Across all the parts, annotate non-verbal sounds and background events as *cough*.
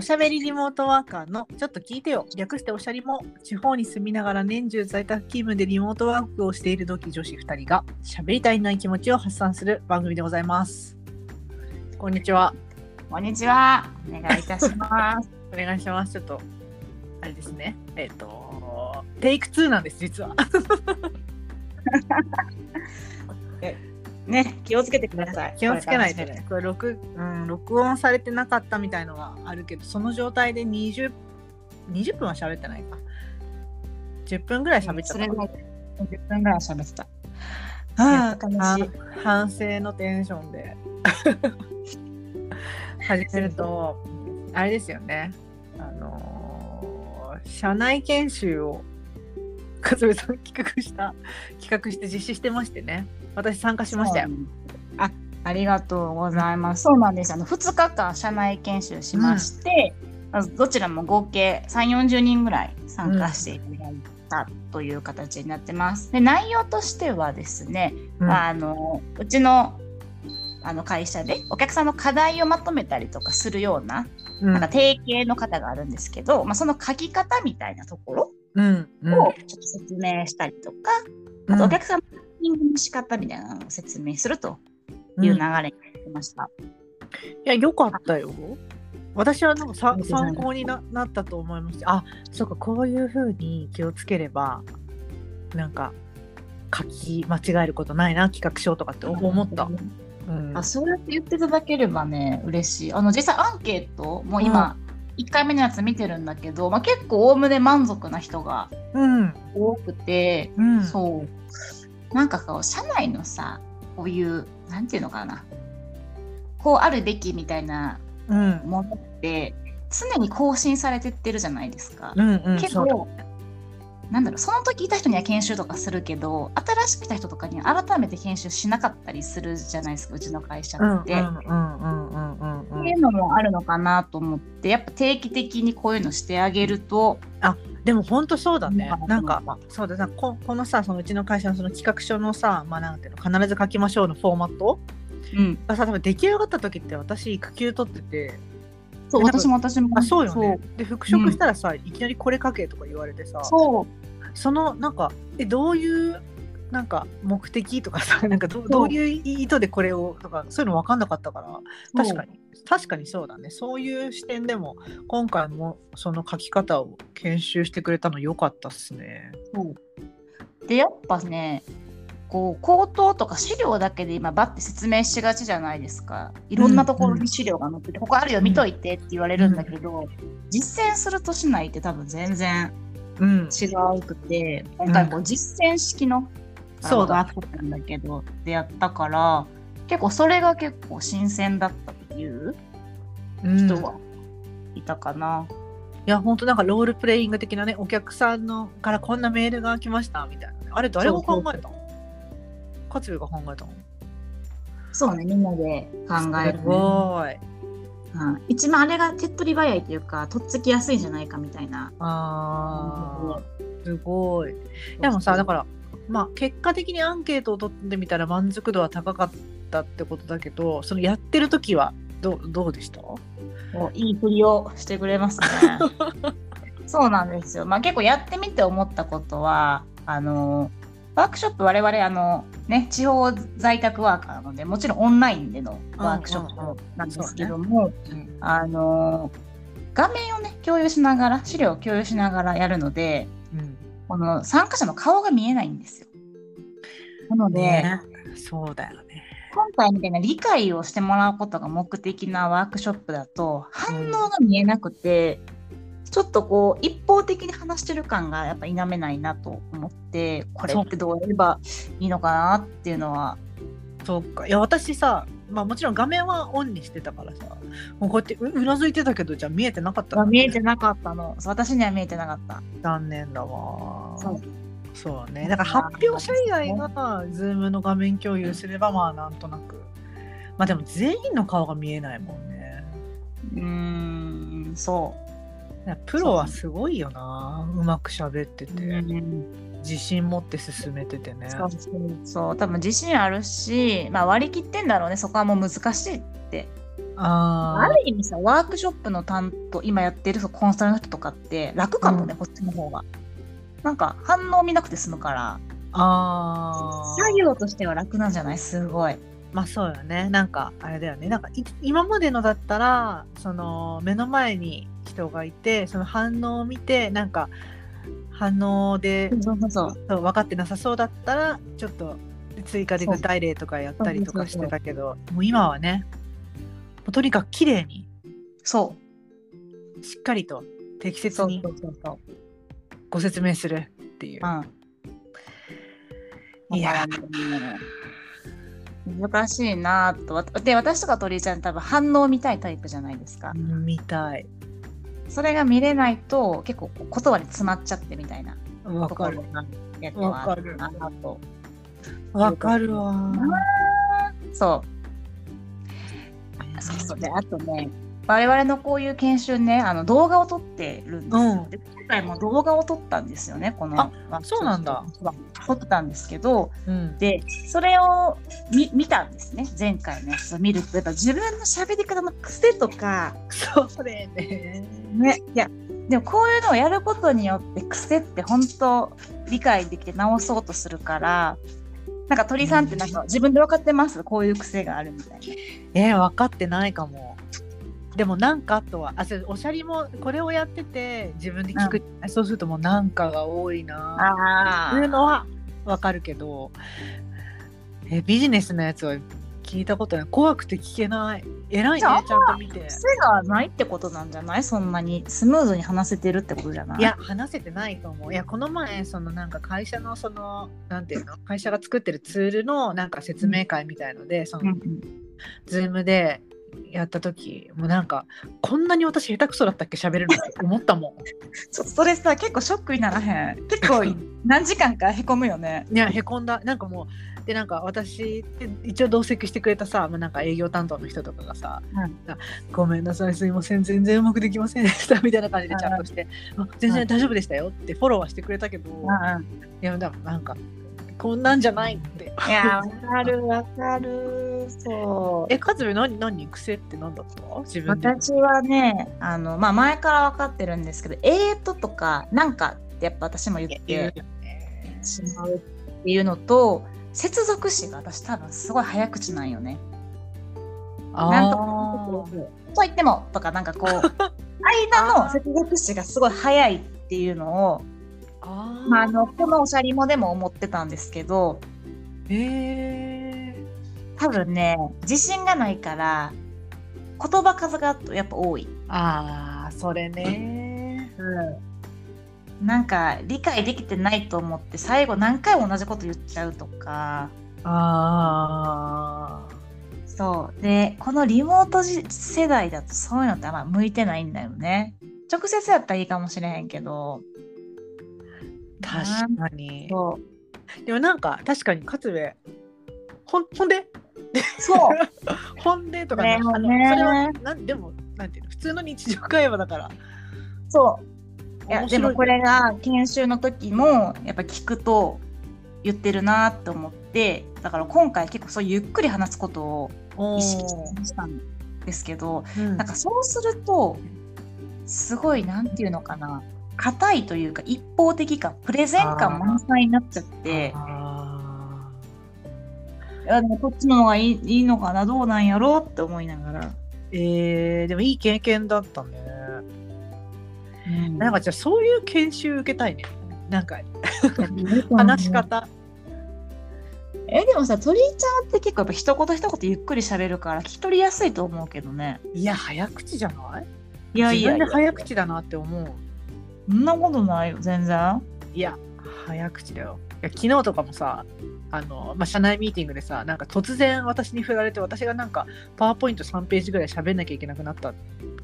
おしゃべりリモートワーカーのちょっと聞いてよ。略しておしゃりも地方に住みながら年中在宅勤務でリモートワークをしている同期女子2人がしゃべりたいない気持ちを発散する番組でございます。こんにちは。こんにちは。お願いいたします。お願いします。ちょっとあれですね。えっ、とテイク2なんです実は *laughs* ね、気をつけてください。気をつけないとこれねこれ録,、うん、録音されてなかったみたいのがあるけどその状態で 20, 20分は喋ってないか。10分ぐらい喋っちゃったそれも10分ぐらい喋ってた。ああ、悲しい。反省のテンションで。*laughs* 始めるとあれですよね。あのー社内研修を勝部さん企画した企画して実施してましてね私参加しましたよ。あ、ありがとうございます。そうなんです。あの2日間社内研修しまして、まずどちらも合計3、40人ぐらい参加していただいたという形になってます。で内容としてはですね、うんあのうちのあの会社でお客さんの課題をまとめたりとかするようなうんなんか定型の方があるんですけど、まあ、その書き方みたいなところうんうんをちょっと説明したりとか、あとお客さんのマーケティングの仕方みたいなのを説明するという流れになってました。いや、よかったよ。私はなんかさ参考にななったと思います。あ、そうか、こういうふうに気をつければ、なんか、書き間違えることないな、企画書とかって思った。うん、あそうやって言っていただければね嬉しい。あの実際アンケートもう今、1回目のやつ見てるんだけど、まあ、結構おおむね満足な人がうん、多くて、うん、そう。なんかこう社内のさこういうなんていうのかな。こうあるべきみたいなうん、ものって常に更新されてってるじゃないですか。うん、うん、けそう。だど、なんだろうその時いた人には研修とかするけど新しく来た人とかには改めて研修しなかったりするじゃないですかうちの会社って。うん、うん、うん、うん、っていうのもあるのかなと思ってやっぱ定期的にこういうのしてあげるとでも本当そうだねう。んなんか、そうだな、ここのさ、そのうちの会社のその企画書のさ、まあなんていうの、必ず書きましょうのフォーマットうんがさ、多分出来上がった時って私育休取ってて、そう私も私も。あそうよね。で復職したらさ、いきなりこれ書けとか言われてさ。そう。そのなんかえどういうなんか目的とかさ *laughs* なんかどうどういう意図でこれをとかそういうの分かんなかったから。確かにに。確かにそうだね。そういう視点でも今回もその書き方を研修してくれたの良かったっすね。そう。でやっぱねこう口頭とか資料だけで今バッて説明しがちじゃないですか。いろんなところに資料が載ってて、ここあるよ見といてって言われるんだけど、実践するとしないって多分全然うん、違うくて今回こう実践式の、そうだ。ワークショップなんだけどでやったから結構それが結構新鮮だったっていううん。人がいたかな。いや本当なんかロールプレイング的なねお客さんのからこんなメールが来ましたみたいなね。あれ誰が考えたの？勝部が考えたの？そうねみんなで考える、すごい。うん一番あれが手っ取り早いというかとっつきやすいんじゃないかみたいな。あーすごい。でもさだからまあ結果的にアンケートを取ってみたら満足度は高かったってことだけどそのやってる時はどうどうでした？こういい振りをしてくれますね。*laughs* そうなんですよ。まあ結構やってみて思ったことはあのワークショップ我々あのね地方在宅ワーカーなのでもちろんオンラインでのワークショップなんですけども、あの画面をね共有しながら資料を共有しながらやるのでうんこの参加者の顔が見えないんですよ。なので、ねそうだよね。今回みたいな理解をしてもらうことが目的なワークショップだと反応が見えなくて、ちょっとこう一方的に話してる感がやっぱ否めないなと思ってこれってどうやればいいのかなっていうのは。そうか。いや私さまあもちろん画面はオンにしてたからさもうこうやってううなずいてたけどじゃあ見えてなかったね見えてなかったの。私には見えてなかった。残念だわ。そう。そうね。だから発表者以外がズームの画面共有すればまあなんとなく。まあでも全員の顔が見えないもんね。うーんそうプロはすごいよなうまく喋ってて、うん自信持って進めててね。そう多分自信あるし、まあ、割り切ってんだろうね。そこはもう難しいって。あある意味さワークショップの担当今やってるコンサルの人とかって楽かもね、うん。こっちの方が。なんか反応見なくて済むから。あー。作業としては楽なんじゃない？すごい。まあそうよね。なんかあれだよね。なんかい今までのだったらその目の前に人がいてその反応を見てなんか反応でそうそうそう。そう分かってなさそうだったらちょっと追加で具体例とかやったりとかしてたけどもう今はねもうとにかく綺麗にそう。しっかりと適切にそうそうそうそう。ご説明するっていう。うん。いや難しいなと。わで、私とか鳥居ちゃん多分反応見たいタイプじゃないですか。見たい。それが見れないと結構言葉に詰まっちゃってみたいなわかるところ。がやっるなと。わかるわ。そう。そうそう。で、あとね、我々のこういう研修ね、あの動画を撮ってるんですよ。うんで今回も動画を撮ったんですよね、この。あそうなんだ。撮ったんですけど、うん。で、それを見見たんですね、前回のやつを見ると、やっぱ自分の喋り方の癖とか、それね。ね、いや、でもこういうのをやることによって癖って本当理解できて直そうとするから、なんか鳥さんってなんか自分で分かってます？こういう癖があるみたいな。えー、分かってないかも。でもなんかとはあそれおしゃりもこれをやってて自分で聞く、そうするともうなんかが多いな。あっていうのは分かるけどえビジネスのやつは聞いたことない。怖くて聞けない。偉いねちゃんと見て。癖がないってことなんじゃない？そんなにスムーズに話せてるってことじゃない？いや話せてないと思う。いやこの前そのなんか会社のそのなんていうの？会社が作ってるツールのなんか説明会みたいので、そのうんうん。ズームでやった時もうなんかこんなに私下手くそだったっけ喋るのって思ったも *laughs* ちょそれさ結構ショックにならへん？結構何時間かへこむよね。んいやへこんだ。なんかもうでなんか私って一応同席してくれたさ、まあ、なんか営業担当の人とかがさ「うん。あごめんなさいすいません全然うまくできませんでした」*laughs* みたいな感じでちゃん。として「あ全然大丈夫でしたよ」ってフォローはしてくれたけど、いやだからなんかこんなんじゃないって。いやわかるわかる。そう。えカズベ何何癖って何だった？自分で。私はねあの、まあ、前から分かってるんですけど「えーと」とか「なんか」ってやっぱ私も言ってしまうっていうのと接続詞が私多分すごい早口なんよね。なんとと言ってもとかなんかこう *laughs* 間の接続詞がすごい早いっていうのをあー。まあ、あのこのおしゃりもでも思ってたんですけどへえ多分ね自信がないから言葉数がやっぱ多い。ああそれねなんか理解できてないと思って最後何回も同じこと言っちゃうとか。あそう。でこのリモートじ世代だとそういうのってあんま向いてないんだよね。直接やったらいいかもしれへんけど。ー確かに。そう。でもなんか確かに勝部。ほんほんで？そう。*laughs* ほんでとかね。ね。あのそねれはなんでもなんていうの？普通の日常会話だから。そういやでもこれが研修の時もやっぱ聞くと言ってるなって思ってだから今回結構そうゆっくり話すことを意識したんですけどうん。なんかそうするとすごいなんていうのかな硬いというか一方的かプレゼン感満載になっちゃってあでもこっちの方がいいいいのかなどうなんやろうって思いながら、ーえー、でもいい経験だったねうん。なんかじゃあそういう研修受けたいね。なんか話し方。えでもさ鳥居ちゃんって結構やっぱ一言一言ゆっくり喋るから聞き取りやすいと思うけどね。いや早口じゃない？いやい自分でやいや早口だなって思う。そんなことないよ全然。いや早口だよ。いや昨日とかもさあの、まあ、社内ミーティングでさなんか突然私に振られて私がなんかパワーポイント3ページぐらい喋んなきゃいけなくなったか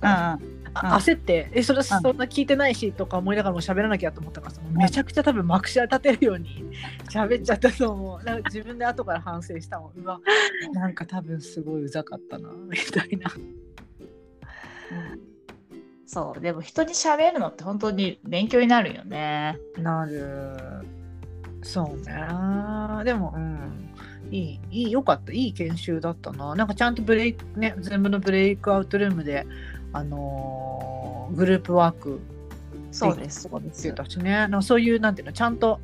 ら。うんあ焦ってえそれそんな聞いてないしとか思いながらも喋らなきゃと思ったからめちゃくちゃ多分まくし立てるように喋っちゃったと思う。なんか自分で後から反省したもんうわなんか多分すごいうざかったなみたいな。そうでも人に喋るのって本当に勉強になるよね。なる。そうね。でもうん。いい、いい、よかった。いい研修だったな。なんかちゃんとブレイク、ね、全部のブレイクアウトルームで、あのーグループワークそうです、そうです。たしね。そういう、なんていうの、ちゃんと、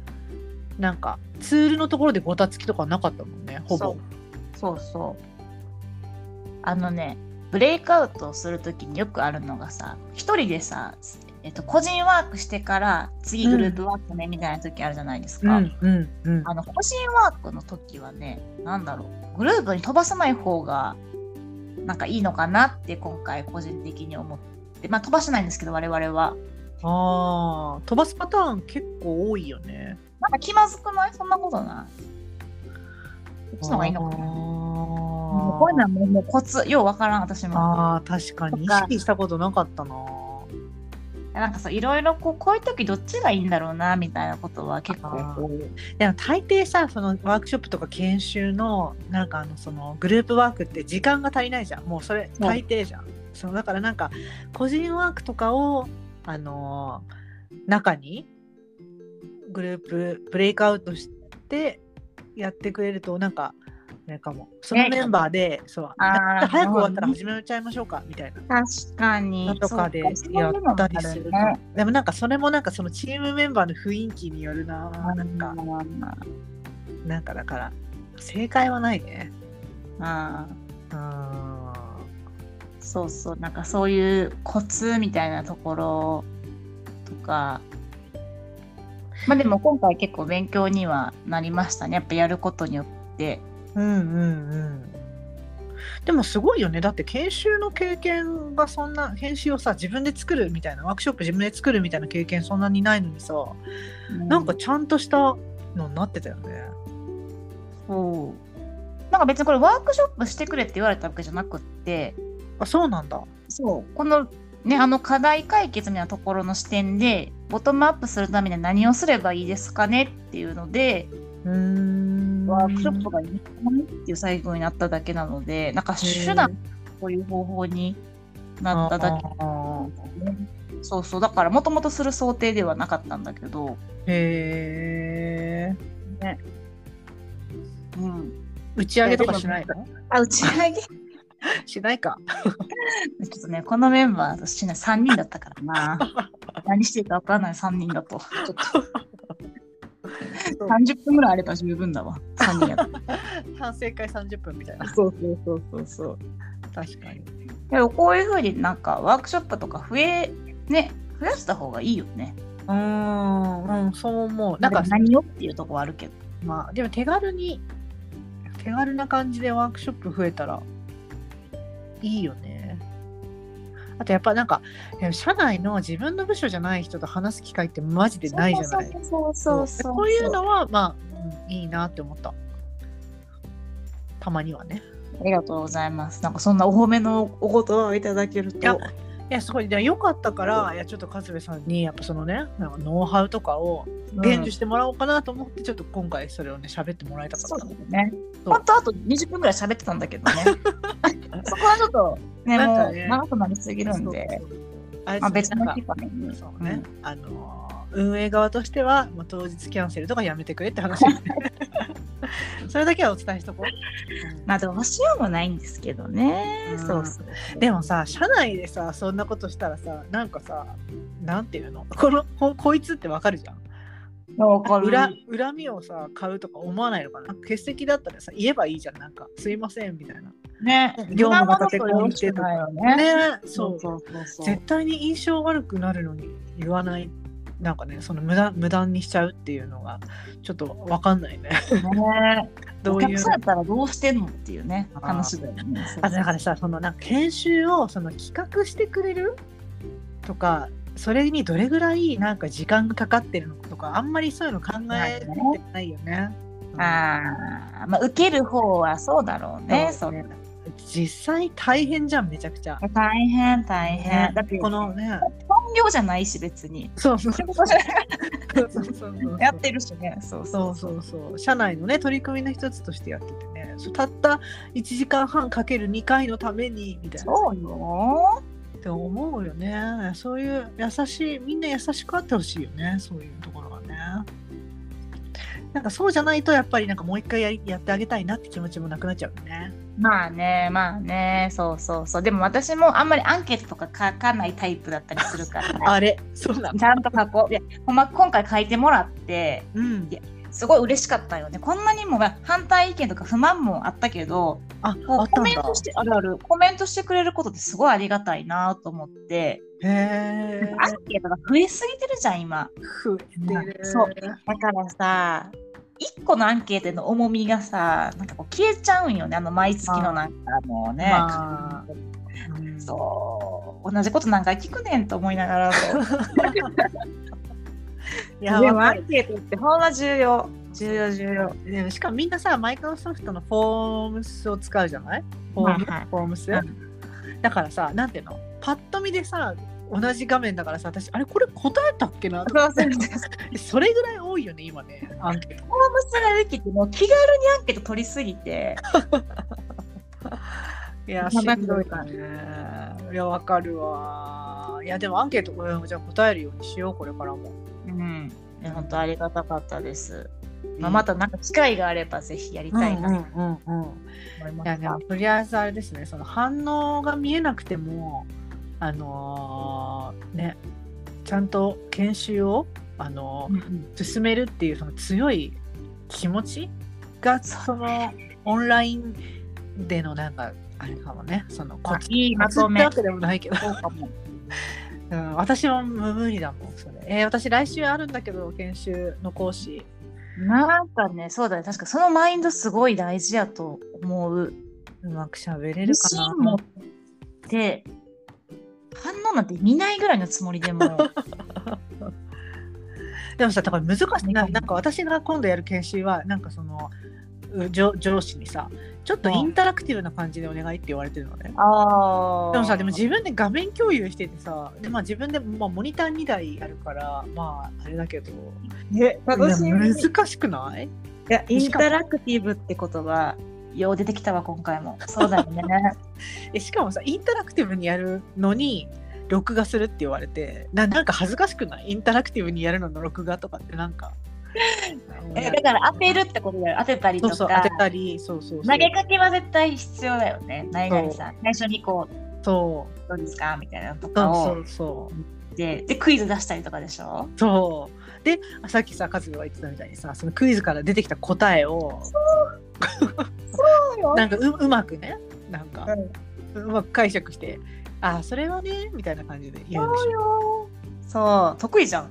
なんか、ツールのところでごたつきとかなかったもんね、ほぼ。そうそう。あのね、ブレイクアウトをするときによくあるのがさ、一人でさ、えっと、個人ワークしてから次グループワークね、みたいな時あるじゃないですか。うん、うん、うん。あの個人ワークの時はね、なんだろう、グループに飛ばさない方がなんかいいのかなって今回個人的に思って、まあ飛ばしてないんですけど、我々は。ああ、飛ばすパターン結構多いよね。なんか気まずくない？そんなことない。こっちの方がいいのかな。こういうのはもうコツ、ようわからん、私も。あー確かに意識したことなかったな。なんかそういろいろこうこういう時どっちがいいんだろうなみたいなことは結構。でも大抵さそのワークショップとか研修のなんかあのそのグループワークって時間が足りないじゃん。もうそれ大抵じゃん、そうだからなんか個人ワークとかをあのー中にグループブレイクアウトしてやってくれるとなんかあれかもそのメンバーでそう早く終わったら始めちゃいましょうかみたいな。確かにのとかでやったりする。ね。でもなんかそれもなんかそのチームメンバーの雰囲気によるななんかなんかだから正解はないね。あうん。ーそうそうなんかそういうコツみたいなところとか。まあでも今回結構勉強にはなりましたね。やっぱやることによってうんうんうん。でもすごいよね。だって研修の経験がそんな研修をさ自分で作るみたいなワークショップ自分で作るみたいな経験そんなにないのにさ、なんかちゃんとしたのになってたよね。そう。なんか別にこれワークショップしてくれって言われたわけじゃなくってあそうなんだ。そう。このねあの課題解決みたいなところの視点でボトムアップするためには何をすればいいですかねっていうのでうーんワークショップがいなっていう最後になっただけなのでなんか手段こういう方法になっただけそうそう。だからもともとする想定ではなかったんだけど、へえうん、打ち上げとかしないの？あ打ち上げ？ち *laughs* しないか。*laughs* ょっとねこのメンバーとしない3人だったからな。*laughs* 何していいか分からない3人だと。ちょっと30分ぐらいあれば十分だわ。3人やった。*laughs* 反省会30分みたいな。そうそうそうそうそう。確かに。でもこういうふうになんかワークショップとか増えね増やした方がいいよね。うーん、うん、そう思う。なんかなんか、何をっていうとこはあるけど。まあ、でも手軽に、手軽な感じでワークショップ増えたらいいよね。あとやっぱなんか、社内の自分の部署じゃない人と話す機会ってマジでないじゃない。そうそうそうそうこういうのは、まあ、うんいいなって思った。たまにはね。ありがとうございますなんかそんなお褒めのお言葉をいただけるといやすごい、良かったから、いや、ちょっと勝部さんに、やっぱそのね、なんかノウハウとかを伝授してもらおうかなと思って、ちょっと今回それをね、喋ってもらいたかったそうだ。ね。そう。本当あと20分ぐらい喋ってたんだけどね。*laughs* そこはちょっとね、もうなんかね。長くなりすぎるんで、そうそうそう。あれまあ、別の機会に。そうね、あのー運営側としては、もう当日キャンセルとかやめてくれって話、ね、*laughs* それだけはお伝えしとこう。う *laughs* んまあどうしようもないんですけどね。うんそうそう。でもさ、社内でさ、そんなことしたらさ、なんかさ、なんていうの？このここいつってわかるじゃん。恨恨みをさ、買うとか思わないのかな？欠席だったらさ、言えばいいじゃん。なんか、すいませんみたいな。ね。業務が立て込んでとかね。ねそうそうそうそう。絶対に印象悪くなるのに言わないなんかねその無駄無駄にしちゃうっていうのがちょっと分かんないねね。*laughs* どういう？お客さんやったらどうしてんのっていうね、話だよね。あだからさそのなんか研修をその企画してくれるとかそれにどれぐらいなんか時間がかかってるのかとかあんまりそういうの考えてないよね。ああ、まあ受ける方はそうだろうね。そうね実際大変じゃんめちゃくちゃ。大変大変。ねだってこのね本業じゃないし別に。そうそうそうそうそうそうやってるしね。そうそうそうそう社内のね取り組みの一つとしてやっててねそうたった1時間半かける2回のためにみたいなそうよ。って思うよねそういう優しいみんな優しくあってほしいよねそういうところはねなんかそうじゃないとやっぱりなんかもう一回やりやってあげたいなって気持ちもなくなっちゃうよね。まあね、まあね、そうそうそう。でも私もあんまりアンケートとか書かないタイプだったりするから、*laughs* あれ？そうなの？ちゃんと書こう。ま今回書いてもらって、うん。いやすごい嬉しかったよね。こんなにもまあ反対意見とか不満もあったけど、あコメントしてあるある。コメントしてくれることってすごいありがたいなと思って、へえアンケートが増えすぎてるじゃん、今。増えてる。そう。だからさ、1個のアンケートの重みがさ、なんかこう消えちゃうんよね、あの毎月のなんかもうね。まあ。うん。そう、同じこと何回聞くねんと思いながら。*laughs* いやでもアンケートってほんま重要。重要重要。でもしかもみんなさマイクロソフトのフォームスを使うじゃない？フォーム,、はいはい。フォームス、うん。だからさなんていうの？パッと見でさ同じ画面だからさ私あれこれ答えたっけな？とかそれぐらい多いよね今ねアンケート。フォームスができて、もう気軽にアンケート取りすぎて、*laughs* いやしまあんどいからね。いやわかるわ。いやでもアンケートうんじゃあ答えるようにしようこれからも、うん、ね本当ありがたかったです。まあ、またなんか機会があればぜひやりうんうんたいなとうんうん思いまいやすでもとりあえずあれですねその反応が見えなくてもあのーねちゃんと研修をあのーうんうん進めるっていうその強い気持ちがそのオンラインでのなんかあれかもねそのコツいいまとめでもないけど、そ *laughs* うん、私は無理だもんそれ、えー私来週あるんだけど研修の講師。なんかね、そうだね、確かそのマインドすごい大事やと思う。うまく喋れる自かな。信持って、反応なんて見ないぐらいのつもりでも、*laughs* でもさ、だから難しいな。なんか私が今度やる研修は、なんかその、う上上司にさ、ちょっとインタラクティブな感じでお願いって言われてるのね。ああ。でもさ、でも自分で画面共有しててさ、でまあ、自分で、まあ、モニター2台あるから、まあ、あれだけど、ね、楽しみ。い難しくない？や、インタラクティブって言葉、よう出てきたわ、今回も。そうだよね。*laughs* えしかもさ、インタラクティブにやるのに、録画するって言われてななんか恥ずかしくない？インタラクティブにやるのの録画とかってなんか *laughs* えだから当てるってことだよ。当てたりとか。そうそう当てたりそうそう投げかけは絶対必要だよね。何々さん。最初にこう、そうどうですか？みたいなのとそかをうそうそうでで、クイズ出したりとかでしょ？そうでさっきさカズが言ってたみたいにさそのクイズから出てきた答えをそうよ。なんかううまくね。なんかうまく解釈して「ああそれはね」みたいな感じで言うんでしょ。よ。そう、得意じゃん。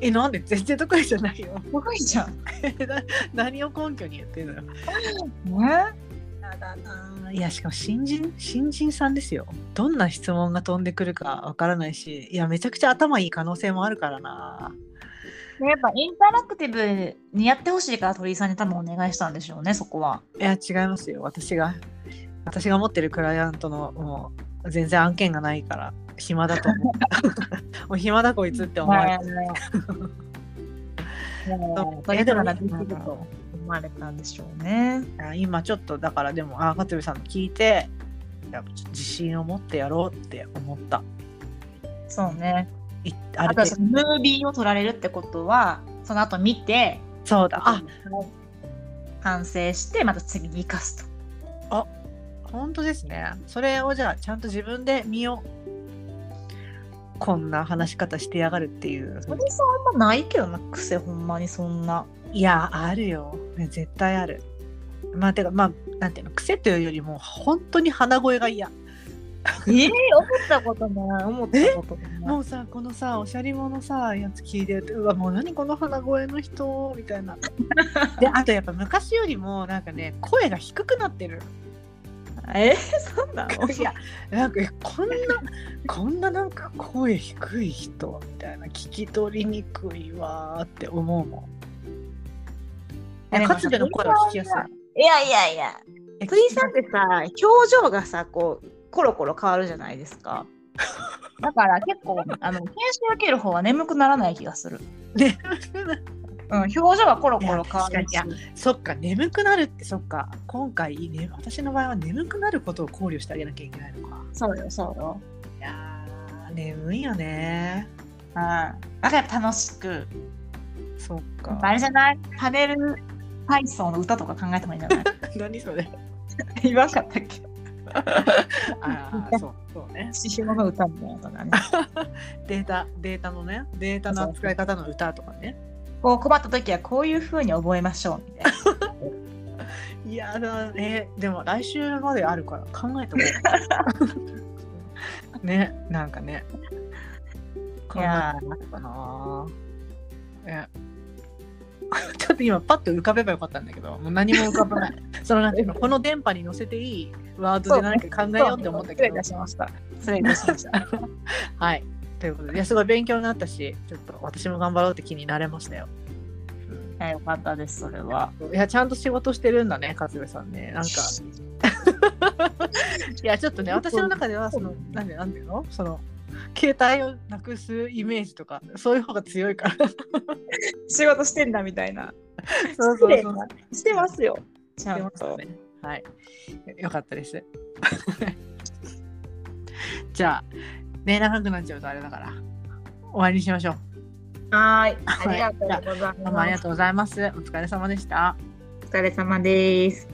えなんで？全然得意じゃないよ。得意じゃん。*laughs* な何を根拠に言ってるのよ。ね。やだな。いやしかも新人新人さんですよ。どんな質問が飛んでくるかわからないしいやめちゃくちゃ頭いい可能性もあるからなやっぱインタラクティブにやってほしいから鳥居さんに多分お願いしたんでしょうね、そこは。いや違いますよ私が私が持ってるクライアントのもう全然案件がないから暇だと思う *laughs* もう暇だこいつって思われて、も *laughs* う、それでもできると思われたんでしょうね。あ今ちょっとだからでもあ勝部さんの聞いてやっぱ自信を持ってやろうって思ったそうね。いあとムービーを撮られるってことは、その後見て、そうだ。あ反省して、また次に生かすと。本当ですね。それをじゃあちゃんと自分で見よう。こんな話し方してやがるっていう。鳥居さんあんまないけどな、癖ほんまにそんな。いやあるよ。ね絶対ある。まあてかまあなんていうの癖というよりも本当に鼻声が嫌ええ *laughs* 思ったことない、思ったことない。もうさこのさおしゃれ者さやつ聞いてるとうわもう何この鼻声の人？みたいな。*laughs* であとやっぱ昔よりもなんかね声が低くなってる。え？そうなの？*laughs* いやなんかえこんなこんななんか声低い人みたいな聞き取りにくいわーって思うもん。えかつての声は聞きやすい。いやいやいや、え鳥居さんってさ、表情がさ、こう、コロコロ変わるじゃないですか。だから結構、あの、研修受ける方は眠くならない気がする。ねうん、表情がコロコロ変わるしいや。そっか眠くなるってそっか今回ね私の場合は眠くなることを考慮してあげなきゃいけないのかそうよ、そうよ。いやー眠いよねうん。だから楽しくそっか。あれじゃない？パネル体操の歌とか考えてもいいんじゃない？*laughs* 何それ。*laughs* 言わなかったっけ？ああ、そう、そうね。獅子の歌みたいなのとかね。データ、データのね、データの扱い方の歌とかね。こう困った時はこういう風に覚えましょうみたいな。*laughs* いやだね、でも来週まであるから考えても *laughs* ね、なんかね。考えいやてもらおうかな。え *laughs* ちょっと今パッと浮かべばよかったんだけど、もう何も浮かばない。*laughs* そのなんていうの、この電波に乗せていいワードで何か考えようって思ったけど失礼いた。しました。失礼いたしました。*laughs* はい。ということで、いやすごい勉強になったし、ちょっと私も頑張ろうって気になれましたよ。いやよかったです、それは。いや、ちゃんと仕事してるんだね、勝部さんね。なんか、いや、ちょっとね、私の中では、その、なんで、なんていうの？その、携帯をなくすイメージとか、そういう方が強いから。仕事してんだみたいな。そうそうそう。してますよ。ちゃんと。ね。はい。よかったです。*laughs* じゃあ、ね、長くなっちゃうとあれだから、終わりにしましょう。はーい。はいありがとうございどうもあります。がとうございます。お疲れ様でした。お疲れ様です。